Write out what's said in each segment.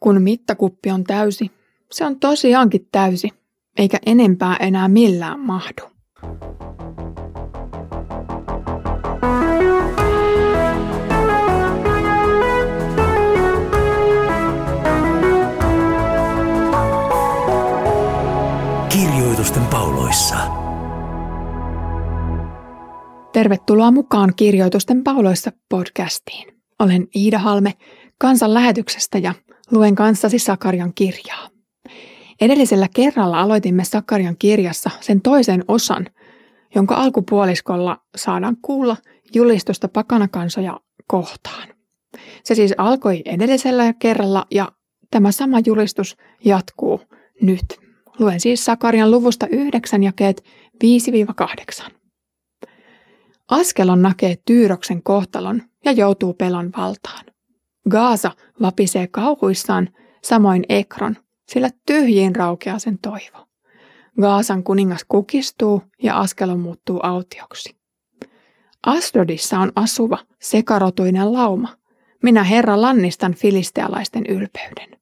Kun mittakuppi on täysi, se on tosiaankin täysi, eikä enempää enää millään mahdu. Kirjoitusten pauloissa. Tervetuloa mukaan Kirjoitusten pauloissa podcastiin. Olen Iida Halme kansan lähetyksestä ja luen kanssasi Sakarian kirjaa. Edellisellä kerralla aloitimme Sakarian kirjassa sen toisen osan, jonka alkupuoliskolla saadaan kuulla julistusta pakanakansoja kohtaan. Se siis alkoi edellisellä kerralla ja tämä sama julistus jatkuu nyt. Luen siis Sakarian luvusta 9 jakeet 5-8. Askelon näkee Tyyroksen kohtalon ja joutuu pelon valtaan. Gaasa vapisee kauhuissaan, samoin Ekron, sillä tyhjiin raukeaa sen toivo. Gaasan kuningas kukistuu ja Askelon muuttuu autioksi. Asdodissa on asuva, sekarotuinen lauma. Minä Herra lannistan filistealaisten ylpeyden.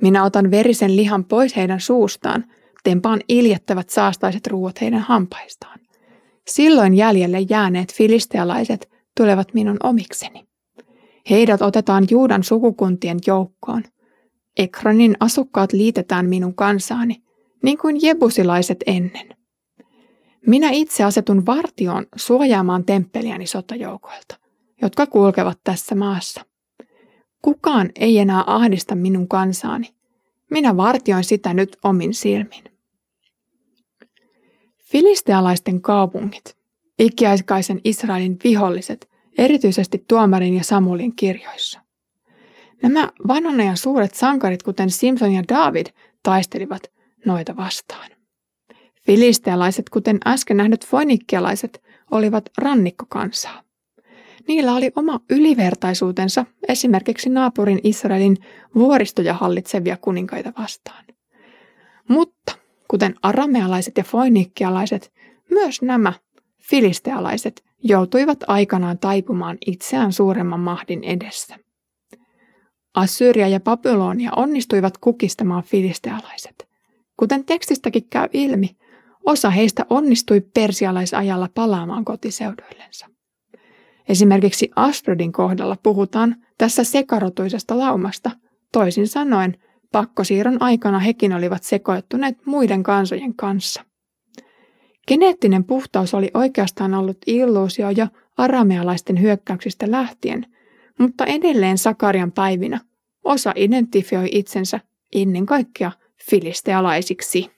Minä otan verisen lihan pois heidän suustaan, tempaan iljettävät saastaiset ruuat heidän hampaistaan. Silloin jäljelle jääneet filistealaiset tulevat minun omikseni. Heidät otetaan Juudan sukukuntien joukkoon. Ekronin asukkaat liitetään minun kansaani, niin kuin jebusilaiset ennen. Minä itse asetun vartioon suojaamaan temppeliäni sotajoukoilta, jotka kulkevat tässä maassa. Kukaan ei enää ahdista minun kansaani. Minä vartioin sitä nyt omin silmin. Filistealaisten kaupungit, ikiaikaisen Israelin viholliset, erityisesti tuomarin ja Samuelin kirjoissa. Nämä vanhan ajan suuret sankarit, kuten Simpson ja David, taistelivat noita vastaan. Filistealaiset, kuten äsken nähdyt foinikkialaiset, olivat rannikkokansaa. Niillä oli oma ylivertaisuutensa esimerkiksi naapurin Israelin vuoristoja hallitsevia kuninkaita vastaan. Mutta kuten aramealaiset ja foinikkialaiset, myös nämä filistealaiset joutuivat aikanaan taipumaan itseään suuremman mahdin edessä. Assyria ja Babylonia onnistuivat kukistamaan filistealaiset. Kuten tekstistäkin käy ilmi, osa heistä onnistui persialaisajalla palaamaan kotiseuduillensa. Esimerkiksi Astrodin kohdalla puhutaan tässä sekarotuisesta laumasta, toisin sanoen pakkosiirron aikana hekin olivat sekoittuneet muiden kansojen kanssa. Geneettinen puhtaus oli oikeastaan ollut illuusio jo aramealaisten hyökkäyksistä lähtien, mutta edelleen Sakarian päivinä osa identifioi itsensä ennen kaikkea filistealaisiksi.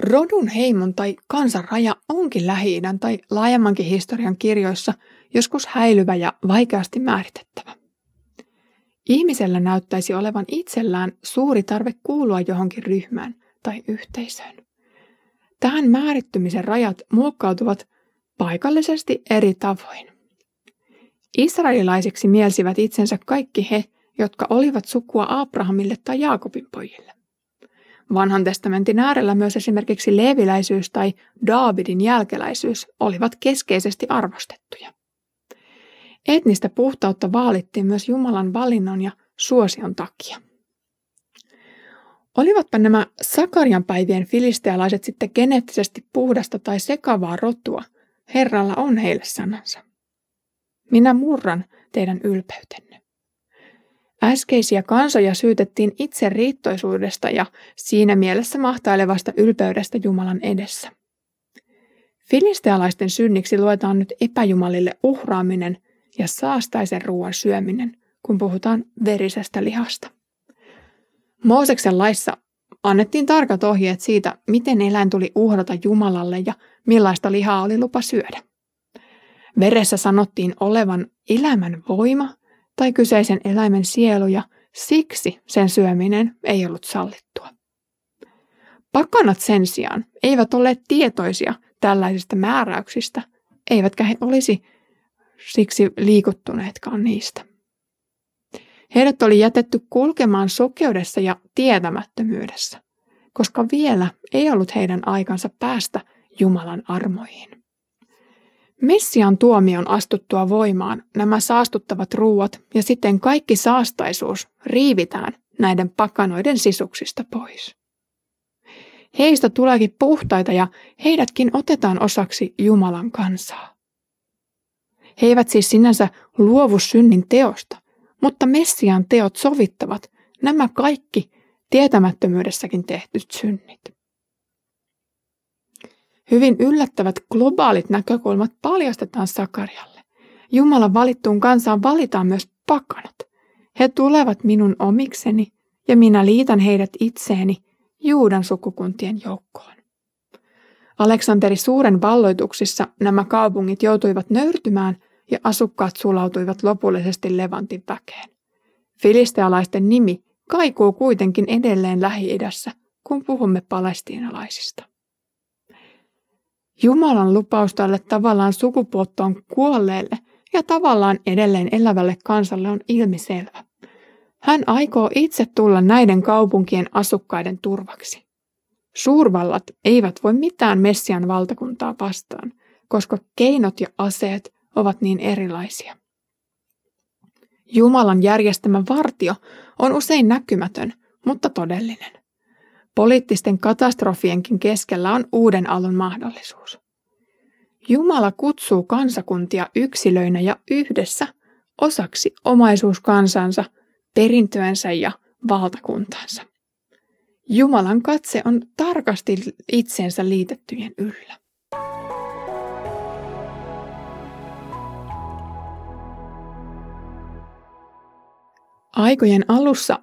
Rodun heimon tai kansanraja onkin lähi tai laajemmankin historian kirjoissa joskus häilyvä ja vaikeasti määritettävä. Ihmisellä näyttäisi olevan itsellään suuri tarve kuulua johonkin ryhmään tai yhteisöön. Tähän määrittymisen rajat muokkautuvat paikallisesti eri tavoin. Israelilaisiksi mielsivät itsensä kaikki he, jotka olivat sukua Abrahamille tai Jaakobin pojille. Vanhan testamentin äärellä myös esimerkiksi leeviläisyys tai Daavidin jälkeläisyys olivat keskeisesti arvostettuja. Etnistä puhtautta vaalittiin myös Jumalan valinnon ja suosion takia. Olivatpa nämä Sakarian päivien filistealaiset sitten geneettisesti puhdasta tai sekavaa rotua, Herralla on heille sanansa. Minä murran teidän ylpeytenne. Äskeisiä kansoja syytettiin itse riittoisuudesta ja siinä mielessä mahtailevasta ylpeydestä Jumalan edessä. Filistealaisten synniksi luetaan nyt epäjumalille uhraaminen ja saastaisen ruoan syöminen, kun puhutaan verisestä lihasta. Mooseksen laissa annettiin tarkat ohjeet siitä, miten eläin tuli uhrata Jumalalle ja millaista lihaa oli lupa syödä. Veressä sanottiin olevan elämän voima tai kyseisen eläimen sielu ja siksi sen syöminen ei ollut sallittua. Pakanat sen sijaan eivät olleet tietoisia tällaisista määräyksistä, eivätkä he olisi siksi liikuttuneetkaan niistä. Heidät oli jätetty kulkemaan sokeudessa ja tietämättömyydessä, koska vielä ei ollut heidän aikansa päästä Jumalan armoihin. Messian tuomion astuttua voimaan nämä saastuttavat ruuat ja sitten kaikki saastaisuus riivitään näiden pakanoiden sisuksista pois. Heistä tuleekin puhtaita ja heidätkin otetaan osaksi Jumalan kansaa. He eivät siis sinänsä luovu synnin teosta, mutta Messian teot sovittavat nämä kaikki tietämättömyydessäkin tehtyt synnit. Hyvin yllättävät globaalit näkökulmat paljastetaan Sakarialle. Jumalan valittuun kansaan valitaan myös pakanat. He tulevat minun omikseni ja minä liitän heidät itseeni Juudan sukukuntien joukkoon. Aleksanteri suuren valloituksissa nämä kaupungit joutuivat nöyrtymään ja asukkaat sulautuivat lopullisesti Levantin väkeen. Filistealaisten nimi kaikuu kuitenkin edelleen Lähi-idässä, kun puhumme palestiinalaisista. Jumalan lupaus tälle tavallaan sukupuuttoon kuolleelle ja tavallaan edelleen elävälle kansalle on ilmiselvä. Hän aikoo itse tulla näiden kaupunkien asukkaiden turvaksi. Suurvallat eivät voi mitään Messian valtakuntaa vastaan, koska keinot ja aseet ovat niin erilaisia. Jumalan järjestämä vartio on usein näkymätön, mutta todellinen. Poliittisten katastrofienkin keskellä on uuden alun mahdollisuus. Jumala kutsuu kansakuntia yksilöinä ja yhdessä osaksi omaisuuskansansa, perintöensä ja valtakuntansa. Jumalan katse on tarkasti itsensä liitettyjen yllä. Aikojen alussa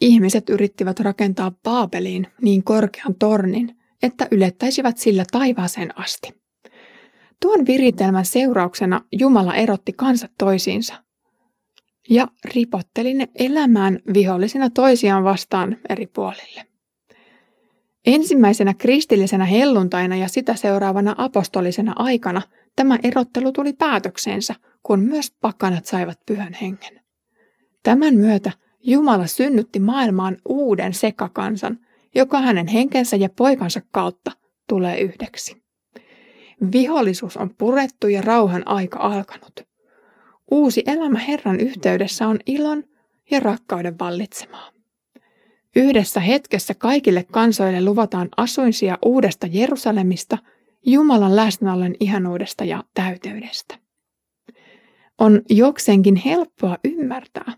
ihmiset yrittivät rakentaa Baabeliin niin korkean tornin, että ylettäisivät sillä taivaaseen asti. Tuon viritelmän seurauksena Jumala erotti kansat toisiinsa ja ripotteli ne elämään vihollisina toisiaan vastaan eri puolille. Ensimmäisenä kristillisenä helluntaina ja sitä seuraavana apostolisena aikana tämä erottelu tuli päätökseensä, kun myös pakanat saivat pyhän hengen. Tämän myötä Jumala synnytti maailmaan uuden sekakansan, joka hänen henkensä ja poikansa kautta tulee yhdeksi. Vihollisuus on purettu ja rauhan aika alkanut. Uusi elämä Herran yhteydessä on ilon ja rakkauden vallitsemaa. Yhdessä hetkessä kaikille kansoille luvataan asuinsia uudesta Jerusalemista, Jumalan läsnäolon ihanuudesta ja täyteydestä. On jokseenkin helppoa ymmärtää,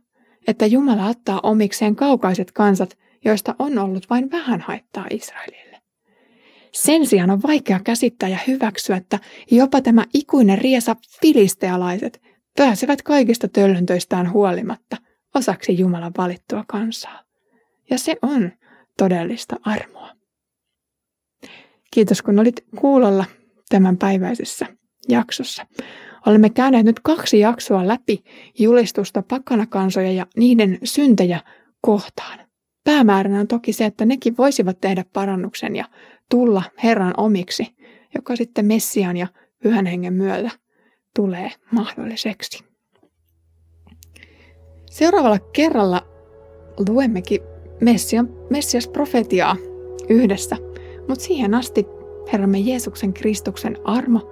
että Jumala ottaa omikseen kaukaiset kansat, joista on ollut vain vähän haittaa Israelille. Sen sijaan on vaikea käsittää ja hyväksyä, että jopa tämä ikuinen riesa filistealaiset pääsevät kaikista töllöntöistään huolimatta osaksi Jumalan valittua kansaa. Ja se on todellista armoa. Kiitos kun olit kuulolla tämän päiväisessä jaksossa. Olemme käyneet nyt kaksi jaksoa läpi julistusta pakanakansoja ja niiden syntejä kohtaan. Päämääränä on toki se, että nekin voisivat tehdä parannuksen ja tulla Herran omiksi, joka sitten Messian ja Pyhän Hengen myötä tulee mahdolliseksi. Seuraavalla kerralla luemmekin Messian, Messias profetiaa yhdessä, mutta siihen asti Herramme Jeesuksen Kristuksen armo,